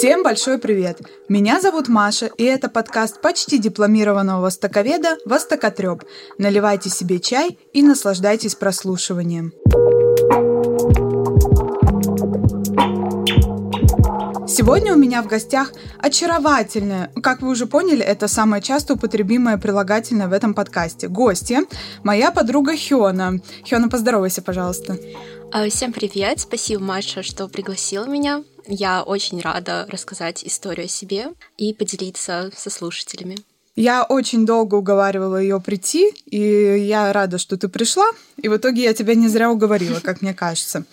Всем большой привет! Меня зовут Маша, и это подкаст почти дипломированного востоковеда «Востокотреб». Наливайте себе чай и наслаждайтесь прослушиванием. Сегодня у меня в гостях очаровательная, как вы уже поняли, это самое часто употребимое прилагательное в этом подкасте. Гостья, моя подруга Хиона. Хиона, поздоровайся, пожалуйста. А, всем привет, спасибо, Маша, что пригласила меня. Я очень рада рассказать историю о себе и поделиться со слушателями. Я очень долго уговаривала ее прийти, и я рада, что ты пришла. И в итоге я тебя не зря уговорила, как мне кажется.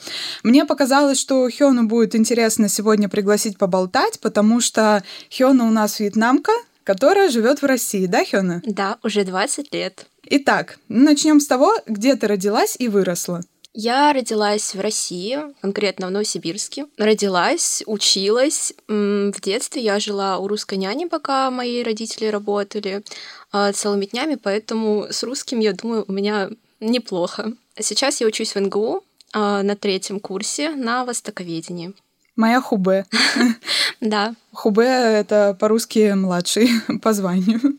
Мне показалось, что Хёну будет интересно сегодня пригласить поболтать, потому что Хёна у нас вьетнамка, которая живет в России, да, Хёна? Да, уже 20 лет. Итак, начнем с того, где ты родилась и выросла. Я родилась в России, конкретно в Новосибирске. Родилась, училась. В детстве я жила у русской няни, пока мои родители работали а, целыми днями, поэтому с русским, я думаю, у меня неплохо. Сейчас я учусь в НГУ а, на третьем курсе на востоковедении. Моя хубе. Да. Хубе — это по-русски младший по званию.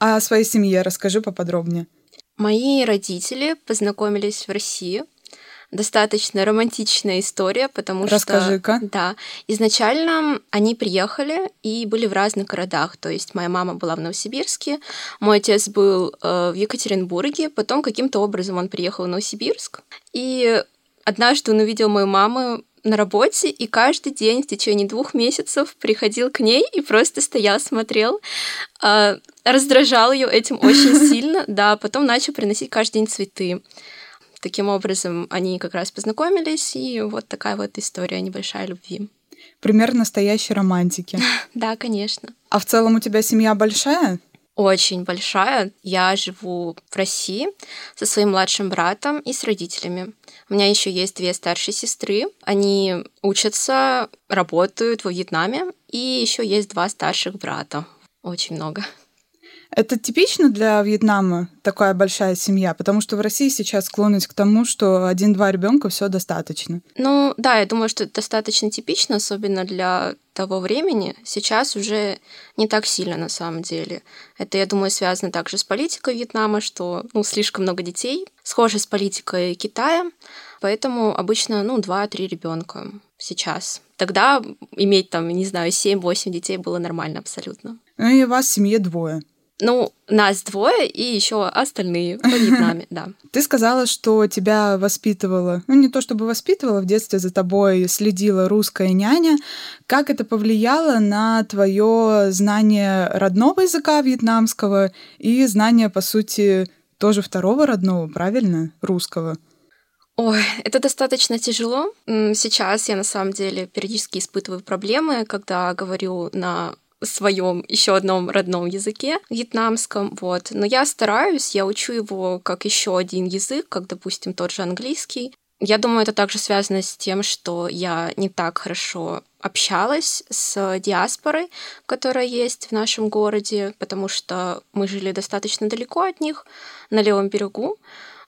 А о своей семье расскажи поподробнее. Мои родители познакомились в России. Достаточно романтичная история, потому Расскажи-ка. что... Да. Изначально они приехали и были в разных городах. То есть моя мама была в Новосибирске, мой отец был э, в Екатеринбурге, потом каким-то образом он приехал в Новосибирск. И однажды он увидел мою маму на работе, и каждый день в течение двух месяцев приходил к ней и просто стоял, смотрел, э, раздражал ее этим очень сильно, да, потом начал приносить каждый день цветы. Таким образом, они как раз познакомились, и вот такая вот история небольшая любви. Пример настоящей романтики. Да, конечно. А в целом у тебя семья большая? Очень большая. Я живу в России со своим младшим братом и с родителями. У меня еще есть две старшие сестры. Они учатся, работают во Вьетнаме. И еще есть два старших брата. Очень много. Это типично для Вьетнама такая большая семья, потому что в России сейчас склонность к тому, что один-два ребенка все достаточно. Ну да, я думаю, что это достаточно типично, особенно для того времени. Сейчас уже не так сильно на самом деле. Это, я думаю, связано также с политикой Вьетнама, что ну, слишком много детей, схоже с политикой Китая, поэтому обычно ну, 2-3 ребенка сейчас. Тогда иметь там, не знаю, 7-8 детей было нормально абсолютно. Ну и у вас в семье двое. Ну, нас двое и еще остальные по Вьетнаме, да. Ты сказала, что тебя воспитывала, ну не то чтобы воспитывала, в детстве за тобой следила русская няня. Как это повлияло на твое знание родного языка вьетнамского и знание, по сути, тоже второго родного, правильно, русского? Ой, это достаточно тяжело. Сейчас я на самом деле периодически испытываю проблемы, когда говорю на своем еще одном родном языке, вьетнамском, вот. Но я стараюсь, я учу его как еще один язык, как, допустим, тот же английский. Я думаю, это также связано с тем, что я не так хорошо общалась с диаспорой, которая есть в нашем городе, потому что мы жили достаточно далеко от них, на левом берегу,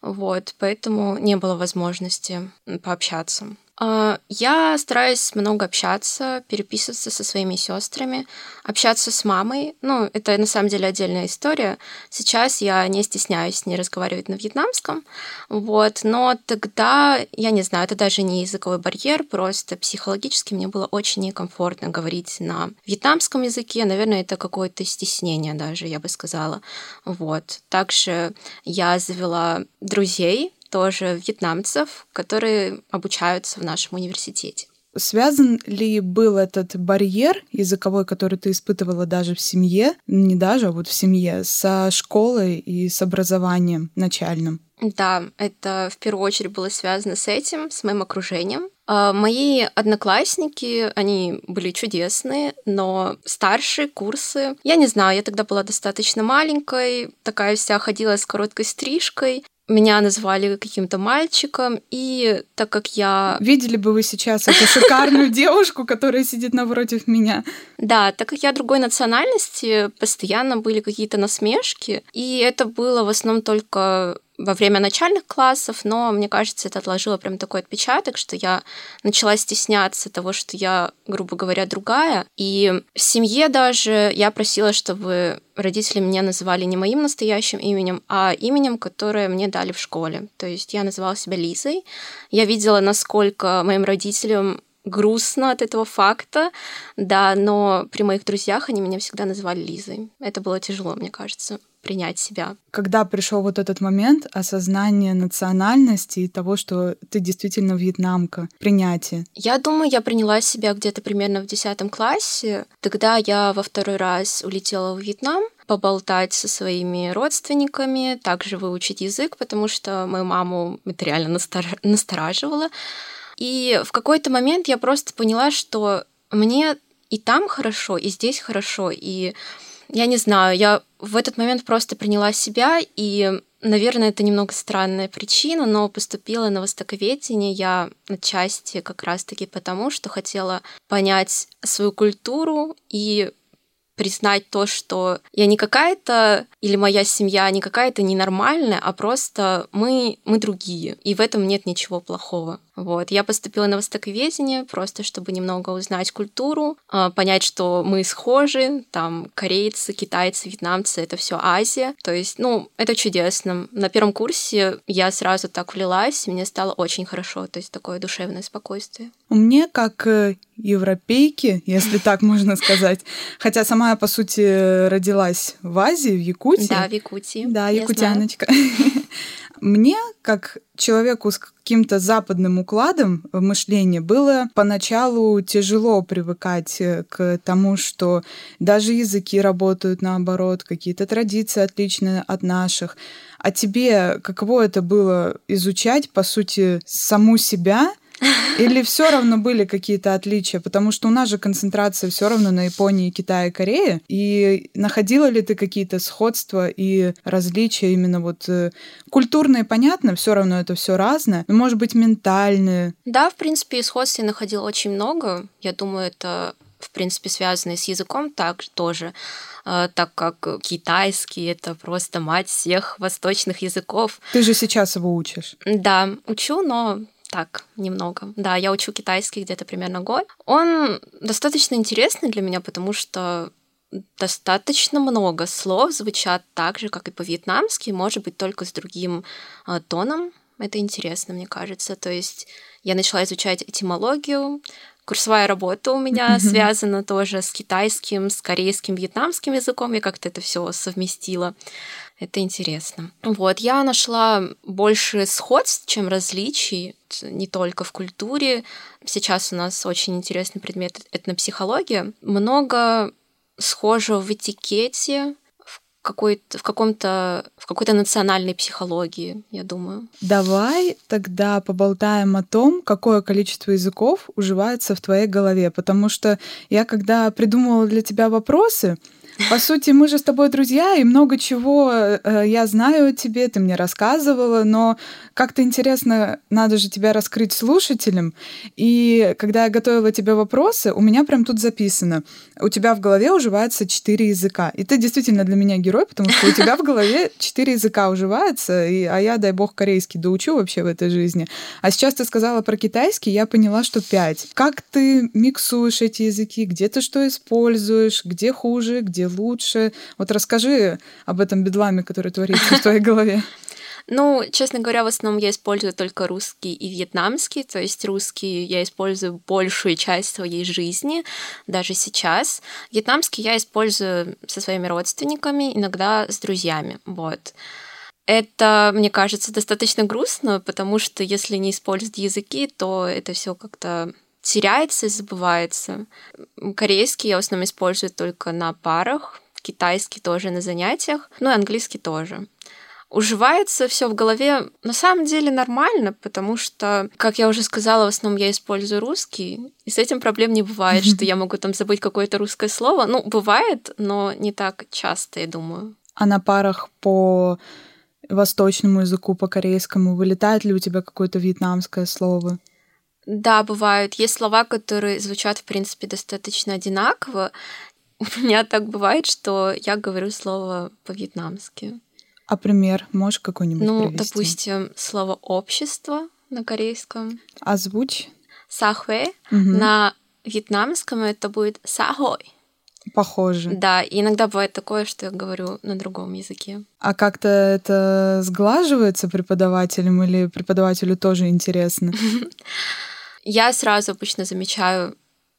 вот, поэтому не было возможности пообщаться. А, я стараюсь много общаться, переписываться со своими сестрами, общаться с мамой. Ну, это на самом деле отдельная история. Сейчас я не стесняюсь с ней разговаривать на вьетнамском. Вот. Но тогда, я не знаю, это даже не языковой барьер, просто психологически мне было очень некомфортно говорить на вьетнамском языке. Наверное, это какое-то стеснение даже, я бы сказала. Вот. Также я завела друзей, тоже вьетнамцев, которые обучаются в нашем университете. Связан ли был этот барьер языковой, который ты испытывала даже в семье, не даже, а вот в семье, со школой и с образованием начальным? Да, это в первую очередь было связано с этим, с моим окружением. А, мои одноклассники, они были чудесные, но старшие курсы, я не знаю, я тогда была достаточно маленькой, такая вся ходила с короткой стрижкой, меня назвали каким-то мальчиком, и так как я... Видели бы вы сейчас эту шикарную девушку, которая сидит напротив меня. Да, так как я другой национальности, постоянно были какие-то насмешки, и это было в основном только во время начальных классов, но мне кажется, это отложило прям такой отпечаток, что я начала стесняться того, что я, грубо говоря, другая. И в семье даже я просила, чтобы родители меня называли не моим настоящим именем, а именем, которое мне дали в школе. То есть я называла себя Лизой. Я видела, насколько моим родителям грустно от этого факта, да, но при моих друзьях они меня всегда называли Лизой. Это было тяжело, мне кажется принять себя. Когда пришел вот этот момент осознания национальности и того, что ты действительно вьетнамка, принятие? Я думаю, я приняла себя где-то примерно в десятом классе. Тогда я во второй раз улетела в Вьетнам, поболтать со своими родственниками, также выучить язык, потому что мою маму это реально настор- настораживало. И в какой-то момент я просто поняла, что мне и там хорошо, и здесь хорошо, и я не знаю, я в этот момент просто приняла себя, и, наверное, это немного странная причина, но поступила на востоковедение я отчасти как раз-таки потому, что хотела понять свою культуру и признать то, что я не какая-то, или моя семья не какая-то ненормальная, а просто мы, мы другие. И в этом нет ничего плохого. Вот. Я поступила на востоковедение просто, чтобы немного узнать культуру, а, понять, что мы схожи, там корейцы, китайцы, вьетнамцы, это все Азия. То есть, ну, это чудесно. На первом курсе я сразу так влилась, и мне стало очень хорошо, то есть такое душевное спокойствие. Мне, как э, европейки, если так можно сказать, хотя сама я, по сути, родилась в Азии, в Якутии. Да, в Якутии. Да, якутяночка. Мне, как человеку с каким-то западным укладом мышления, было поначалу тяжело привыкать э, к тому, что даже языки работают наоборот, какие-то традиции отличные от наших. А тебе каково это было изучать, по сути, саму себя — или все равно были какие-то отличия? Потому что у нас же концентрация все равно на Японии, Китае, Корее. И находила ли ты какие-то сходства и различия именно вот э, культурные, понятно, все равно это все разное, но, может быть, ментальные? Да, в принципе, сходств я находила очень много. Я думаю, это в принципе, связанные с языком так тоже, э, так как китайский — это просто мать всех восточных языков. Ты же сейчас его учишь. Да, учу, но так, немного. Да, я учу китайский где-то примерно год. Он достаточно интересный для меня, потому что достаточно много слов звучат так же, как и по-вьетнамски, может быть, только с другим э, тоном. Это интересно, мне кажется. То есть я начала изучать этимологию, курсовая работа у меня mm-hmm. связана тоже с китайским, с корейским, вьетнамским языком. Я как-то это все совместила. Это интересно. Вот, я нашла больше сходств, чем различий, не только в культуре. Сейчас у нас очень интересный предмет этнопсихология. Много схожего в этикете, какой-то, в каком-то, в какой-то национальной психологии, я думаю. Давай тогда поболтаем о том, какое количество языков уживается в твоей голове, потому что я, когда придумывала для тебя вопросы, по сути, мы же с тобой друзья, и много чего э, я знаю о тебе, ты мне рассказывала, но как-то интересно, надо же тебя раскрыть слушателям. И когда я готовила тебе вопросы, у меня прям тут записано, у тебя в голове уживается четыре языка. И ты действительно для меня герой, потому что у тебя в голове четыре языка уживаются, и, а я, дай бог, корейский доучу вообще в этой жизни. А сейчас ты сказала про китайский, я поняла, что пять. Как ты миксуешь эти языки? Где ты что используешь? Где хуже? Где лучше? Вот расскажи об этом бедламе, который творится в твоей голове. Ну, честно говоря, в основном я использую только русский и вьетнамский, то есть русский я использую большую часть своей жизни, даже сейчас. Вьетнамский я использую со своими родственниками, иногда с друзьями, вот. Это, мне кажется, достаточно грустно, потому что если не использовать языки, то это все как-то теряется и забывается. Корейский я в основном использую только на парах, китайский тоже на занятиях, ну и английский тоже уживается все в голове на самом деле нормально, потому что, как я уже сказала, в основном я использую русский, и с этим проблем не бывает, что я могу там забыть какое-то русское слово. Ну, бывает, но не так часто, я думаю. А на парах по восточному языку, по корейскому, вылетает ли у тебя какое-то вьетнамское слово? Да, бывают. Есть слова, которые звучат, в принципе, достаточно одинаково. У меня так бывает, что я говорю слово по-вьетнамски. А пример можешь какой-нибудь Ну, привести? допустим, слово «общество» на корейском. Озвучь. Сахуэ. Мгм. На вьетнамском это будет сахой. Похоже. Да, и иногда бывает такое, что я говорю на другом языке. А как-то это сглаживается преподавателем или преподавателю тоже интересно? Я сразу обычно замечаю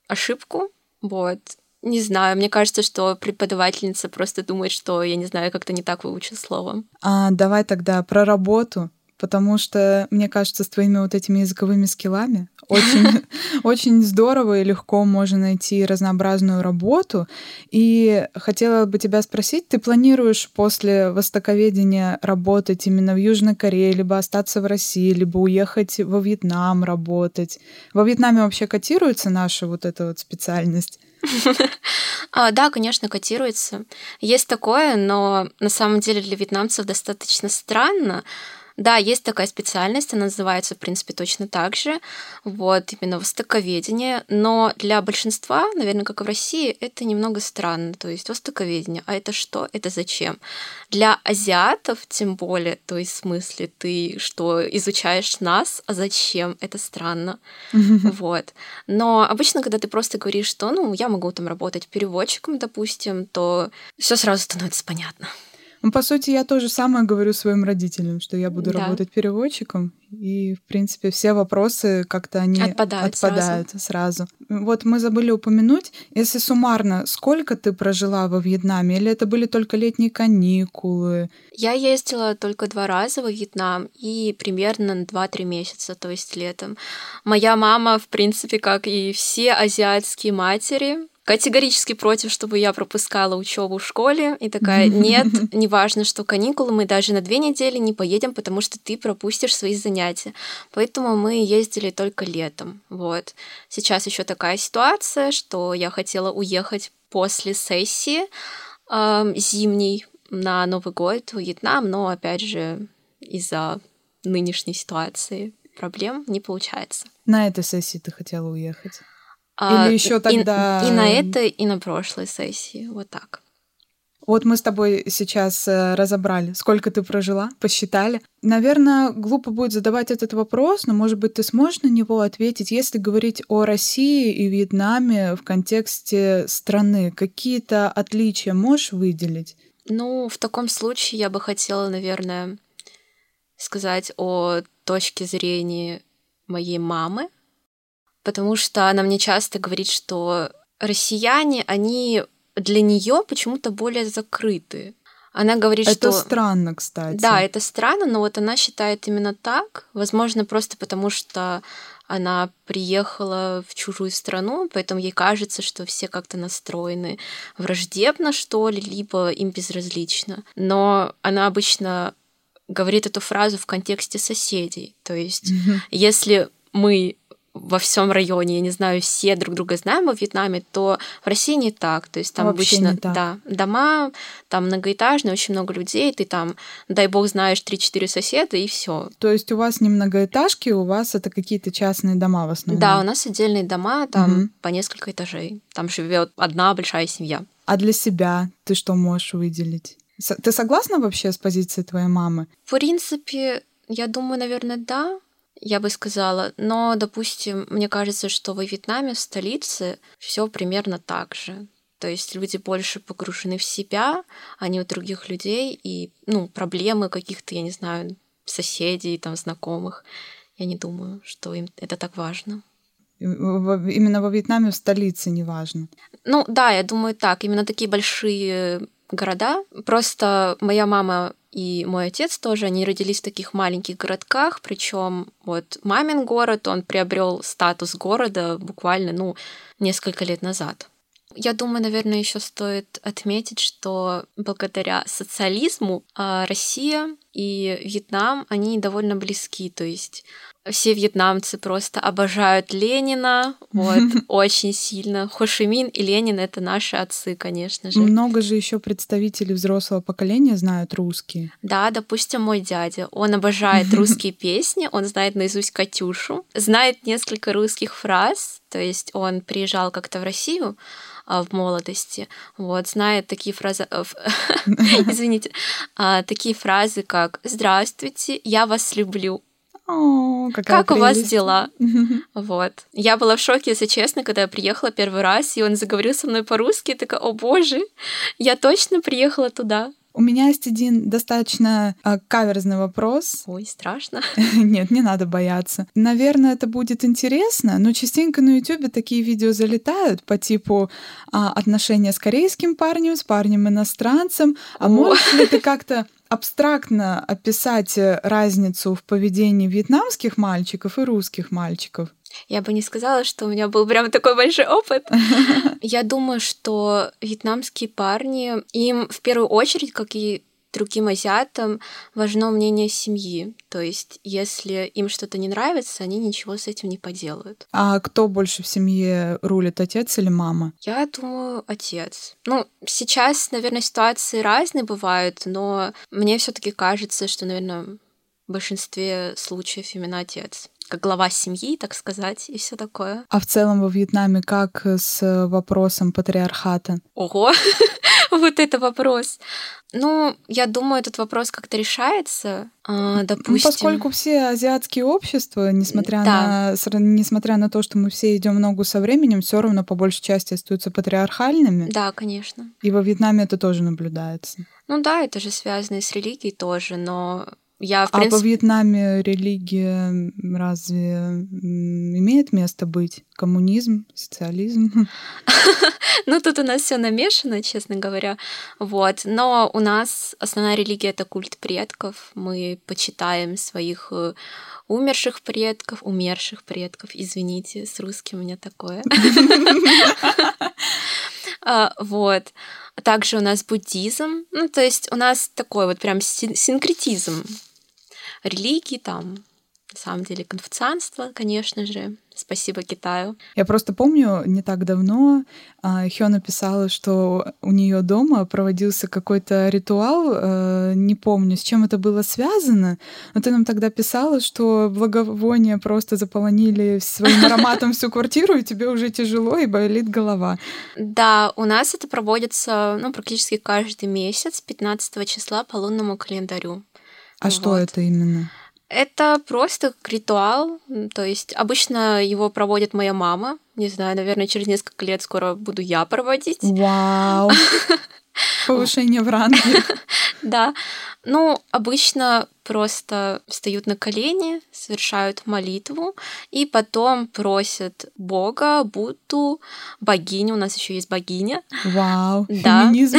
ошибку, вот. Не знаю, мне кажется, что преподавательница просто думает, что я не знаю, как-то не так выучил слово. А давай тогда про работу, потому что, мне кажется, с твоими вот этими языковыми скиллами очень, очень здорово и легко можно найти разнообразную работу. И хотела бы тебя спросить, ты планируешь после востоковедения работать именно в Южной Корее, либо остаться в России, либо уехать во Вьетнам работать? Во Вьетнаме вообще котируется наша вот эта вот специальность? А, да, конечно, котируется. Есть такое, но на самом деле для вьетнамцев достаточно странно. Да, есть такая специальность, она называется, в принципе, точно так же. Вот, именно востоковедение. Но для большинства, наверное, как и в России, это немного странно. То есть востоковедение. А это что? Это зачем? Для азиатов, тем более, то есть в смысле, ты что, изучаешь нас, а зачем? Это странно. Вот. Но обычно, когда ты просто говоришь, что, ну, я могу там работать переводчиком, допустим, то все сразу становится понятно. Ну, по сути, я то же самое говорю своим родителям, что я буду Да. работать переводчиком, и, в принципе, все вопросы как-то они Отпадают сразу. отпадают сразу. Вот мы забыли упомянуть, если суммарно, сколько ты прожила во Вьетнаме, или это были только летние каникулы? Я ездила только два раза во Вьетнам и примерно на 2-3 месяца, то есть летом. Моя мама, в принципе, как и все азиатские матери, категорически против, чтобы я пропускала учебу в школе. И такая, нет, неважно, что каникулы, мы даже на две недели не поедем, потому что ты пропустишь свои занятия. Поэтому мы ездили только летом. Вот. Сейчас еще такая ситуация, что я хотела уехать после сессии эм, зимней на Новый год в Вьетнам, но опять же из-за нынешней ситуации проблем не получается. На этой сессии ты хотела уехать? А, Или еще и- тогда- И, на этой, и на прошлой сессии. Вот так. Вот мы с тобой сейчас э, разобрали, сколько ты прожила, посчитали. Наверное, глупо будет задавать этот вопрос, но, может быть, ты сможешь на него ответить, если говорить о России и Вьетнаме в контексте страны. Какие-то отличия можешь выделить? Ну, в таком случае я бы хотела, наверное, сказать о точке зрения моей мамы, потому что она мне часто говорит, что россияне, они для нее почему-то более закрыты. Она говорит, Это что... странно, кстати. Да, это странно, но вот она считает именно так. Возможно, просто потому что она приехала в чужую страну, поэтому ей кажется, что все как-то настроены враждебно, что ли, либо им безразлично. Но она обычно говорит эту фразу в контексте соседей. То есть, если мы во всем районе, я не знаю, все друг друга знаем во Вьетнаме, то в России не так. То есть там Вообще обычно да, дома, там многоэтажные, очень много людей, ты там, дай бог, знаешь 3-4 соседа, и все. То есть у вас не многоэтажки, у вас это какие-то частные дома в основном? Да, у нас отдельные дома, там Мгм. по несколько этажей. Там живет одна большая семья. А для себя ты что можешь выделить? Ты согласна вообще с позицией твоей мамы? В принципе, я думаю, наверное, да, я бы сказала. Но, допустим, мне кажется, что во Вьетнаме, в столице, все примерно так же. То есть люди больше погружены в себя, а не у других людей. И, ну, проблемы каких-то, я не знаю, соседей, там, знакомых. Я не думаю, что им это так важно. Именно во Вьетнаме, в столице, неважно. Ну да, я думаю так. Именно такие большие города. Просто моя мама и мой отец тоже, они родились в таких маленьких городках, причем вот мамин город, он приобрел статус города буквально, ну, несколько лет назад. Я думаю, наверное, еще стоит отметить, что благодаря социализму а, Россия и Вьетнам, они довольно близки. То есть все вьетнамцы просто обожают Ленина, вот, очень сильно. Хошимин и Ленин — это наши отцы, конечно же. Много же еще представителей взрослого поколения знают русский. Да, допустим, мой дядя, он обожает русские песни, он знает наизусть Катюшу, знает несколько русских фраз, то есть он приезжал как-то в Россию, а, в молодости, вот, знает такие фразы, э, извините, а, такие фразы, как «Здравствуйте, я вас люблю», о, как прелесть. у вас дела? Вот. Я была в шоке, если честно, когда я приехала первый раз, и он заговорил со мной по-русски, такая, о боже, я точно приехала туда. У меня есть один достаточно э, каверзный вопрос. Ой, страшно. Нет, не надо бояться. Наверное, это будет интересно, но частенько на YouTube такие видео залетают по типу э, отношения с корейским парнем, с парнем-иностранцем. А О. можешь ли ты как-то абстрактно описать э, разницу в поведении вьетнамских мальчиков и русских мальчиков? Я бы не сказала, что у меня был прям такой большой опыт. Я думаю, что вьетнамские парни, им в первую очередь, как и другим азиатам важно мнение семьи. То есть, если им что-то не нравится, они ничего с этим не поделают. А кто больше в семье рулит, отец или мама? Я думаю, отец. Ну, сейчас, наверное, ситуации разные бывают, но мне все-таки кажется, что, наверное, в большинстве случаев именно отец как глава семьи, так сказать, и все такое. А в целом во Вьетнаме как с вопросом патриархата? Ого, вот это вопрос. Ну, я думаю, этот вопрос как-то решается. А, допустим. Ну, поскольку все азиатские общества, несмотря да. на несмотря на то, что мы все идем ногу со временем, все равно по большей части остаются патриархальными. Да, конечно. И во Вьетнаме это тоже наблюдается. Ну да, это же связано с религией тоже, но я, в а принципе... во Вьетнаме религия разве имеет место быть? Коммунизм, социализм? Ну, тут у нас все намешано, честно говоря. Вот. Но у нас основная религия — это культ предков. Мы почитаем своих э, умерших предков, умерших предков. Извините, с русским у меня такое. А, вот. Также у нас буддизм. Ну, то есть у нас такой вот прям синкретизм религии, там, на самом деле, конфуцианство, конечно же. Спасибо Китаю. Я просто помню, не так давно а, Хё написала, что у нее дома проводился какой-то ритуал, э, не помню, с чем это было связано, но ты нам тогда писала, что благовония просто заполонили своим ароматом всю квартиру, и тебе уже тяжело и болит голова. Да, у нас это проводится ну, практически каждый месяц, 15 числа по лунному календарю. А вот. что это именно? Это просто ритуал, то есть обычно его проводит моя мама. Не знаю, наверное, через несколько лет скоро буду я проводить. Вау! Повышение в ранге. Да. Ну, обычно просто встают на колени, совершают молитву и потом просят Бога, Будду, богиню. У нас еще есть богиня. Вау, да. феминизм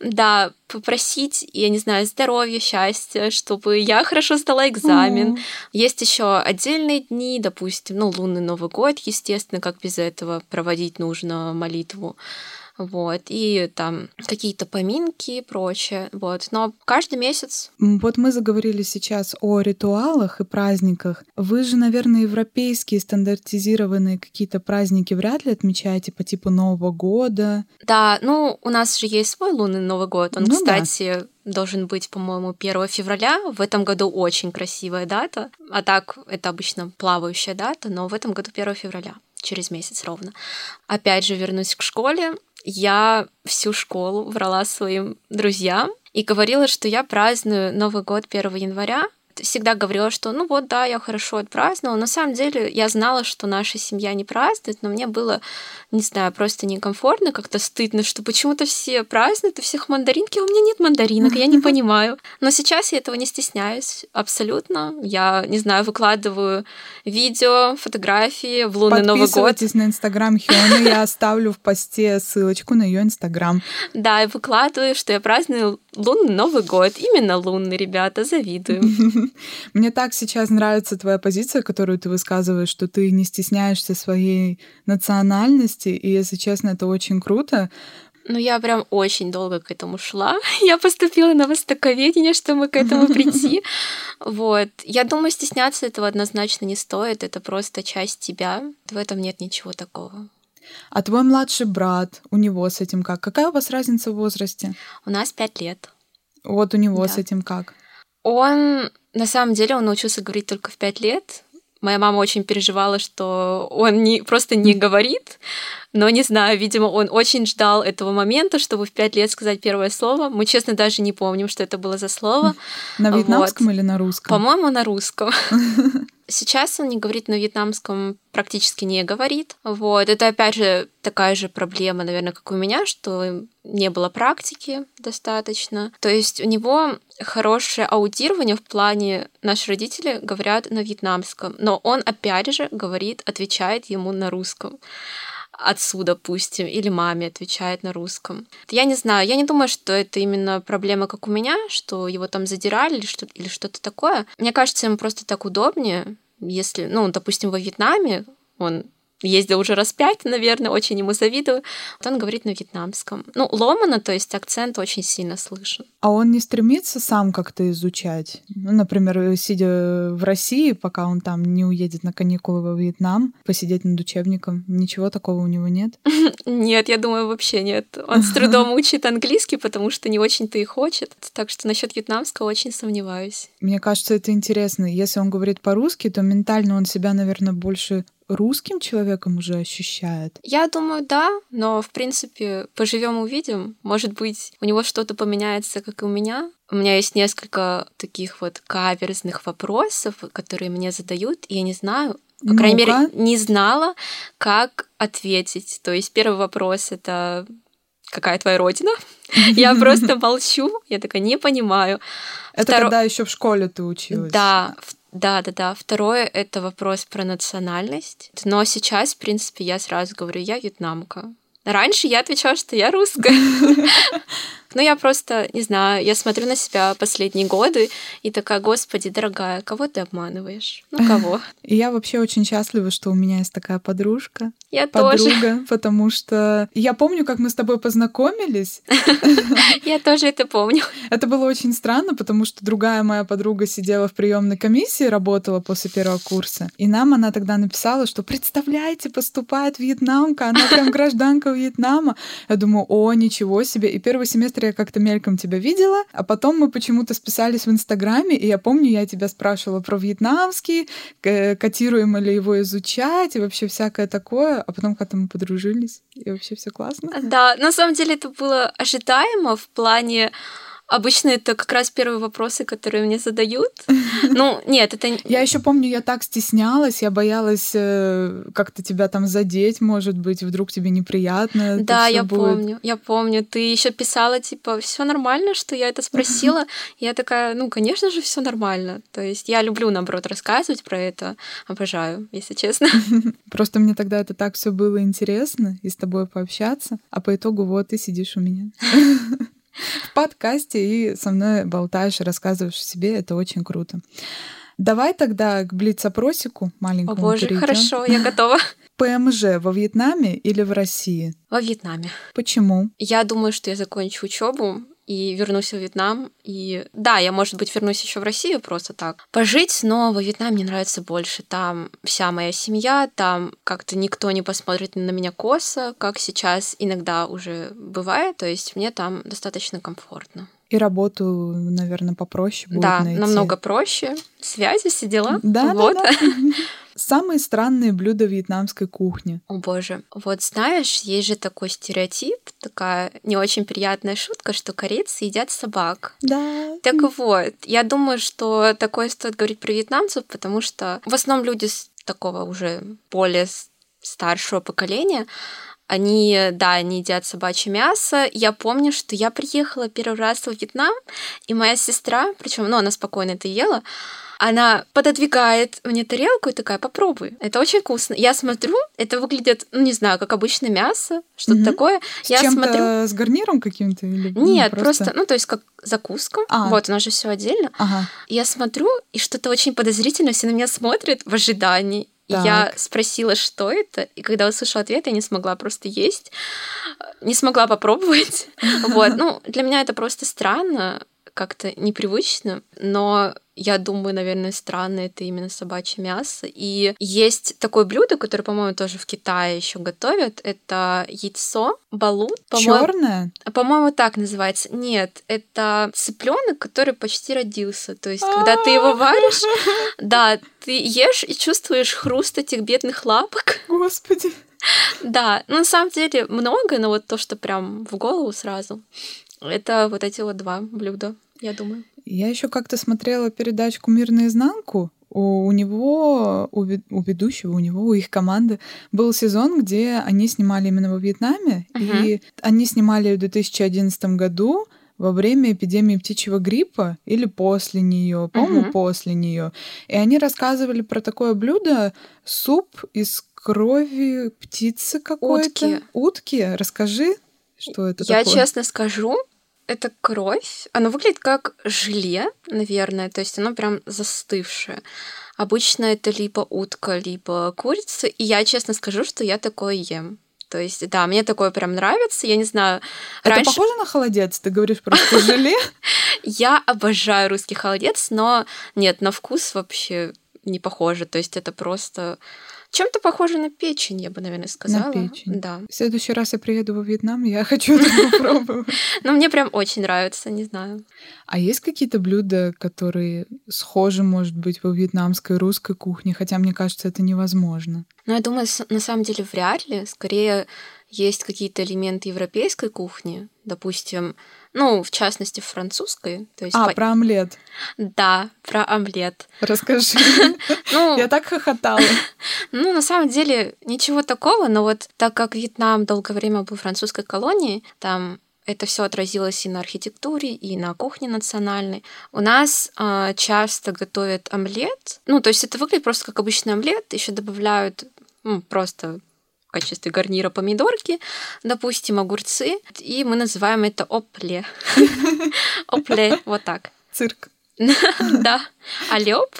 да, попросить, я не знаю, здоровья, счастья, чтобы я хорошо сдала экзамен. Mm. Есть еще отдельные дни, допустим, ну, лунный Новый год, естественно, как без этого проводить нужно молитву вот, и там какие-то поминки и прочее, вот, но каждый месяц. Вот мы заговорили сейчас о ритуалах и праздниках. Вы же, наверное, европейские стандартизированные какие-то праздники вряд ли отмечаете по типу Нового года? Да, ну, у нас же есть свой лунный Новый год, он, ну, кстати, да должен быть, по-моему, 1 февраля. В этом году очень красивая дата. А так, это обычно плавающая дата, но в этом году 1 февраля через месяц ровно. Опять же, вернусь к школе я всю школу врала своим друзьям и говорила, что я праздную Новый год 1 января, всегда говорила, что ну вот да, я хорошо отпраздновала. На самом деле я знала, что наша семья не празднует, но мне было, не знаю, просто некомфортно, как-то стыдно, что почему-то все празднуют, у всех мандаринки, а у меня нет мандаринок, я не понимаю. Но сейчас я этого не стесняюсь абсолютно. Я, не знаю, выкладываю видео, фотографии в лунный Новый год. Подписывайтесь на Инстаграм Хионы, я оставлю в посте ссылочку на ее Инстаграм. Да, и выкладываю, что я праздную лунный Новый год. Именно лунный, ребята, завидую. Мне так сейчас нравится твоя позиция, которую ты высказываешь, что ты не стесняешься своей национальности, и, если честно, это очень круто. Ну, я прям очень долго к этому шла. Я поступила на востоковедение, чтобы к этому прийти. Вот. Я думаю, стесняться этого однозначно не стоит. Это просто часть тебя. В этом нет ничего такого. А твой младший брат, у него с этим как? Какая у вас разница в возрасте? У нас пять лет. Вот у него да. с этим как? Он, на самом деле, он научился говорить только в пять лет. Моя мама очень переживала, что он не, просто не говорит, но не знаю, видимо, он очень ждал этого момента, чтобы в пять лет сказать первое слово. Мы, честно, даже не помним, что это было за слово. На вьетнамском вот. или на русском? По-моему, на русском. Сейчас он не говорит на вьетнамском, практически не говорит. Вот. Это, опять же, такая же проблема, наверное, как у меня, что не было практики достаточно. То есть у него хорошее аудирование в плане наши родители говорят на вьетнамском, но он, опять же, говорит, отвечает ему на русском отцу, допустим, или маме отвечает на русском. Я не знаю, я не думаю, что это именно проблема, как у меня, что его там задирали или, что- или что-то такое. Мне кажется, ему просто так удобнее, если, ну, допустим, во Вьетнаме он ездил уже раз пять, наверное, очень ему завидую. Вот он говорит на вьетнамском. Ну, ломано, то есть акцент очень сильно слышен. А он не стремится сам как-то изучать? Ну, например, сидя в России, пока он там не уедет на каникулы во Вьетнам, посидеть над учебником. Ничего такого у него нет? Нет, я думаю, вообще нет. Он с трудом учит английский, потому что не очень-то и хочет. Так что насчет вьетнамского очень сомневаюсь. Мне кажется, это интересно. Если он говорит по-русски, то ментально он себя, наверное, больше русским человеком уже ощущает? Я думаю, да, но в принципе поживем увидим. Может быть, у него что-то поменяется, как и у меня. У меня есть несколько таких вот каверзных вопросов, которые мне задают, и я не знаю, по крайней мере, не знала, как ответить. То есть первый вопрос это какая твоя родина? Я просто молчу, я такая не понимаю. Это Второ... когда еще в школе ты училась? Да, да, да, да. Второе — это вопрос про национальность. Но сейчас, в принципе, я сразу говорю, я вьетнамка. Раньше я отвечала, что я русская. Ну, я просто, не знаю, я смотрю на себя последние годы и такая, господи, дорогая, кого ты обманываешь? Ну, кого? И я вообще очень счастлива, что у меня есть такая подружка. Я подруга, тоже. потому что я помню, как мы с тобой познакомились. Я тоже это помню. Это было очень странно, потому что другая моя подруга сидела в приемной комиссии, работала после первого курса. И нам она тогда написала, что представляете, поступает вьетнамка, она прям гражданка Вьетнама. Я думаю, о, ничего себе. И первый семестр я как-то мельком тебя видела, а потом мы почему-то списались в Инстаграме, и я помню, я тебя спрашивала про вьетнамский, котируемо ли его изучать, и вообще всякое такое, а потом как-то мы подружились, и вообще все классно. Да, на самом деле это было ожидаемо в плане Обычно это как раз первые вопросы, которые мне задают. Ну, нет, это... Я еще помню, я так стеснялась, я боялась э, как-то тебя там задеть, может быть, вдруг тебе неприятно. Да, я будет. помню, я помню. Ты еще писала, типа, все нормально, что я это спросила. Я такая, ну, конечно же, все нормально. То есть я люблю, наоборот, рассказывать про это. Обожаю, если честно. Просто мне тогда это так все было интересно и с тобой пообщаться, а по итогу вот ты сидишь у меня в подкасте и со мной болтаешь рассказываешь о себе. Это очень круто. Давай тогда к блиц-опросику маленькому О боже, перейдем. хорошо, я готова. ПМЖ во Вьетнаме или в России? Во Вьетнаме. Почему? Я думаю, что я закончу учебу и вернусь в Вьетнам. И да, я, может быть, вернусь еще в Россию просто так пожить, но во Вьетнам мне нравится больше. Там вся моя семья, там как-то никто не посмотрит на меня косо, как сейчас иногда уже бывает. То есть мне там достаточно комфортно. И работу, наверное, попроще будет Да, найти. намного проще. Связи, все дела. Да, вот. да, да. Самые странные блюда вьетнамской кухни. О боже, вот знаешь, есть же такой стереотип, такая не очень приятная шутка, что корейцы едят собак. Да. Так вот, я думаю, что такое стоит говорить про вьетнамцев, потому что в основном люди с такого уже более старшего поколения, они, да, они едят собачье мясо. Я помню, что я приехала первый раз в Вьетнам, и моя сестра, причем, ну, она спокойно это ела, она пододвигает мне тарелку и такая, попробуй. Это очень вкусно. Я смотрю, это выглядит, ну, не знаю, как обычное мясо, что-то mm-hmm. такое. С я смотрю... с гарниром каким-то? Или Нет, просто... просто, ну, то есть как закуска. А. Вот, у нас же все отдельно. Ага. Я смотрю, и что-то очень подозрительно, все на меня смотрят в ожидании. Так. я спросила, что это, и когда услышала ответ, я не смогла просто есть, не смогла попробовать. Вот, ну, для меня это просто странно. Как-то непривычно, но я думаю, наверное, странно это именно собачье мясо. И есть такое блюдо, которое, по-моему, тоже в Китае еще готовят. Это яйцо балут. Черное? По-моему, так называется. Нет, это цыпленок, который почти родился. То есть, когда ты его варишь, да, ты ешь и чувствуешь хруст этих бедных лапок. Господи. Да, ну, на самом деле много, но вот то, что прям в голову сразу, это вот эти вот два блюда, я думаю. Я еще как-то смотрела передачку «Мир наизнанку». У, у него, у, у ведущего, у него, у их команды был сезон, где они снимали именно во Вьетнаме, uh-huh. и они снимали в 2011 году во время эпидемии птичьего гриппа или после нее, по-моему, uh-huh. после нее. И они рассказывали про такое блюдо суп из крови птицы какой-то. Утки. Утки. Расскажи, что это Я такое. честно скажу, это кровь. Оно выглядит как желе, наверное, то есть оно прям застывшее. Обычно это либо утка, либо курица. И я честно скажу, что я такое ем. То есть, да, мне такое прям нравится. Я не знаю. Это раньше... похоже на холодец? Ты говоришь просто желе? Я обожаю русский холодец, но нет, на вкус вообще не похоже. То есть это просто чем-то похоже на печень, я бы, наверное, сказала. На печень. Да. В следующий раз я приеду во Вьетнам, я хочу это попробовать. Ну, мне прям очень нравится, не знаю. А есть какие-то блюда, которые схожи, может быть, во вьетнамской русской кухне? Хотя, мне кажется, это невозможно. Ну, я думаю, на самом деле вряд ли. Скорее, есть какие-то элементы европейской кухни, допустим, ну, в частности, французской. То есть а, по... про омлет. Да, про омлет. Расскажи. Ну, Я так хохотала. Ну, на самом деле, ничего такого, но вот так как Вьетнам долгое время был французской колонией, там это все отразилось и на архитектуре, и на кухне национальной. У нас э, часто готовят омлет. Ну, то есть это выглядит просто как обычный омлет, еще добавляют ну, просто в качестве гарнира помидорки, допустим, огурцы, и мы называем это опле. Опле, вот так. Цирк. Да. А лёб?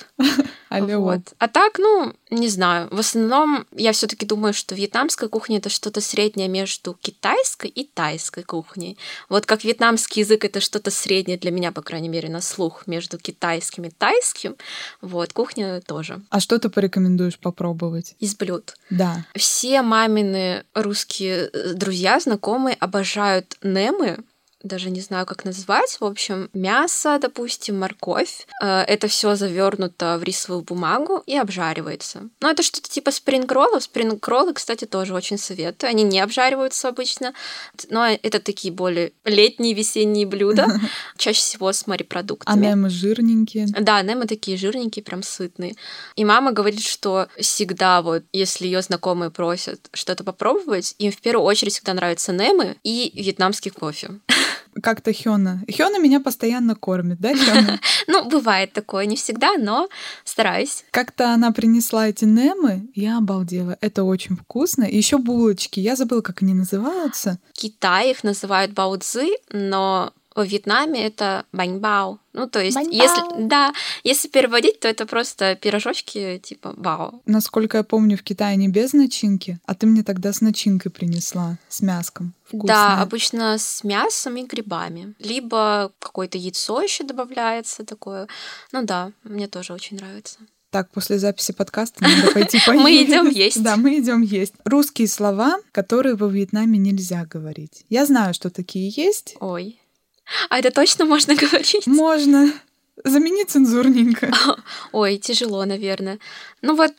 А вот. А так, ну, не знаю. В основном я все таки думаю, что вьетнамская кухня — это что-то среднее между китайской и тайской кухней. Вот как вьетнамский язык — это что-то среднее для меня, по крайней мере, на слух между китайским и тайским. Вот, кухня тоже. А что ты порекомендуешь попробовать? Из блюд? Да. Все мамины русские э, друзья, знакомые обожают немы, даже не знаю, как назвать. В общем, мясо, допустим, морковь. Э, это все завернуто в рисовую бумагу и обжаривается. Ну, это что-то типа спрингроллов. Спрингроллы, кстати, тоже очень советую. Они не обжариваются обычно, но это такие более летние, весенние блюда. Чаще всего с морепродуктами. А немы жирненькие? Да, немы такие жирненькие, прям сытные. И мама говорит, что всегда вот, если ее знакомые просят что-то попробовать, им в первую очередь всегда нравятся немы и вьетнамский кофе как-то Хёна. Хёна меня постоянно кормит, да, Хёна? Ну, бывает такое, не всегда, но стараюсь. Как-то она принесла эти немы, я обалдела. Это очень вкусно. И еще булочки. Я забыла, как они называются. В Китае их называют баудзы, но во Вьетнаме это баньбао. Ну, то есть, баньбао. если да, если переводить, то это просто пирожочки типа бао. Насколько я помню, в Китае не без начинки, а ты мне тогда с начинкой принесла, с мяском. Вкусное. Да, обычно с мясом и грибами. Либо какое-то яйцо еще добавляется такое. Ну да, мне тоже очень нравится. Так, после записи подкаста надо пойти поесть. Мы идем есть. Да, мы идем есть. Русские слова, которые во Вьетнаме нельзя говорить. Я знаю, что такие есть. Ой. А это точно можно говорить? Можно. Замени цензурненько. Ой, тяжело, наверное. Ну вот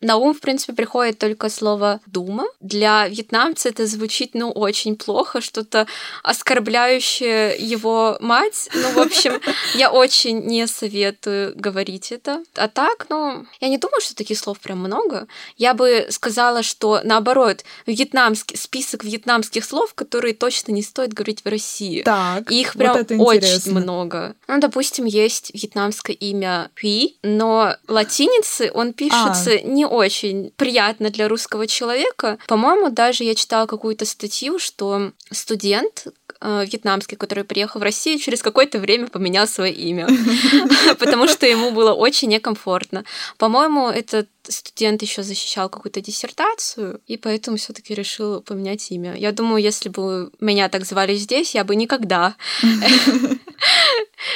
на ум, в принципе, приходит только слово «дума». Для вьетнамца это звучит, ну, очень плохо, что-то оскорбляющее его мать. Ну, в общем, я очень не советую говорить это. А так, ну, я не думаю, что таких слов прям много. Я бы сказала, что, наоборот, вьетнамский, список вьетнамских слов, которые точно не стоит говорить в России. Так, Их прям вот очень много. Ну, допустим, есть вьетнамское имя Пи, но латиницы он пишется а. не очень приятно для русского человека. По-моему, даже я читала какую-то статью, что студент э, вьетнамский, который приехал в Россию, через какое-то время поменял свое имя, потому что ему было очень некомфортно. По-моему, этот студент еще защищал какую-то диссертацию, и поэтому все-таки решил поменять имя. Я думаю, если бы меня так звали здесь, я бы никогда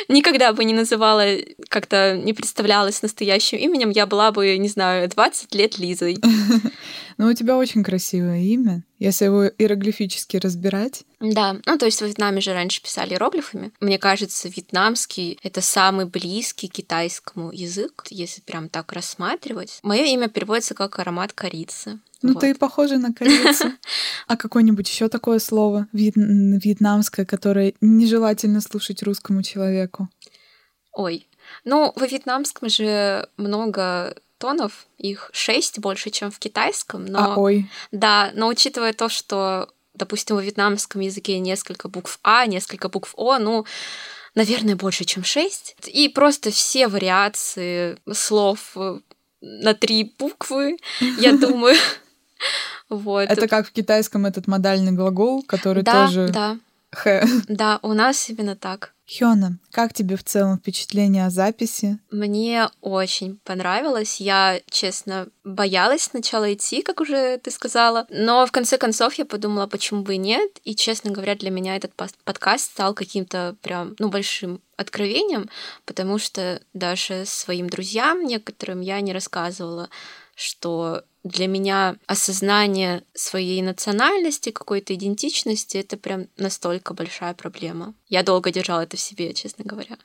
никогда бы не называла, как-то не представлялась настоящим именем, я была бы, не знаю, 20 лет Лизой. Ну, у тебя очень красивое имя, если его иероглифически разбирать. Да, ну то есть в Вьетнаме же раньше писали иероглифами. Мне кажется, вьетнамский — это самый близкий китайскому язык, если прям так рассматривать. Мое имя переводится как аромат корицы. Ну, вот. ты похожа на корейца. А какое-нибудь еще такое слово вьетнамское, которое нежелательно слушать русскому человеку? Ой, ну, во вьетнамском же много тонов, их шесть больше, чем в китайском, но... А, ой. Да, но учитывая то, что, допустим, во вьетнамском языке несколько букв А, несколько букв О, ну, наверное, больше, чем шесть. И просто все вариации слов на три буквы, я думаю, вот. Это как в китайском этот модальный глагол, который да, тоже... Да, Х. Да, у нас именно так. Хёна, как тебе в целом впечатление о записи? Мне очень понравилось. Я, честно, боялась сначала идти, как уже ты сказала. Но в конце концов я подумала, почему бы и нет. И, честно говоря, для меня этот подкаст стал каким-то прям, ну, большим откровением, потому что даже своим друзьям некоторым я не рассказывала, что для меня осознание своей национальности, какой-то идентичности, это прям настолько большая проблема. Я долго держала это в себе, честно говоря.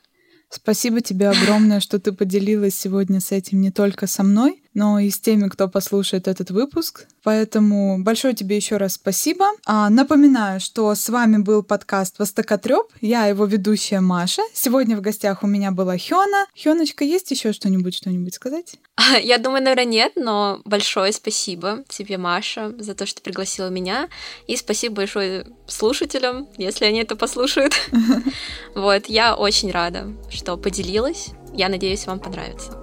Спасибо тебе огромное, что ты поделилась сегодня с этим не только со мной, но и с теми, кто послушает этот выпуск. Поэтому большое тебе еще раз спасибо. А, напоминаю, что с вами был подкаст Востокотреб. Я его ведущая Маша. Сегодня в гостях у меня была Хёна. Хёночка, есть еще что-нибудь, что-нибудь сказать? Я думаю, наверное, нет, но большое спасибо тебе, Маша, за то, что пригласила меня. И спасибо большое слушателям, если они это послушают. Вот, я очень рада, что поделилась. Я надеюсь, вам понравится.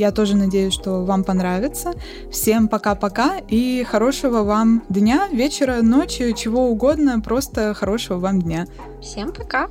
Я тоже надеюсь, что вам понравится. Всем пока-пока и хорошего вам дня, вечера, ночи, чего угодно. Просто хорошего вам дня. Всем пока.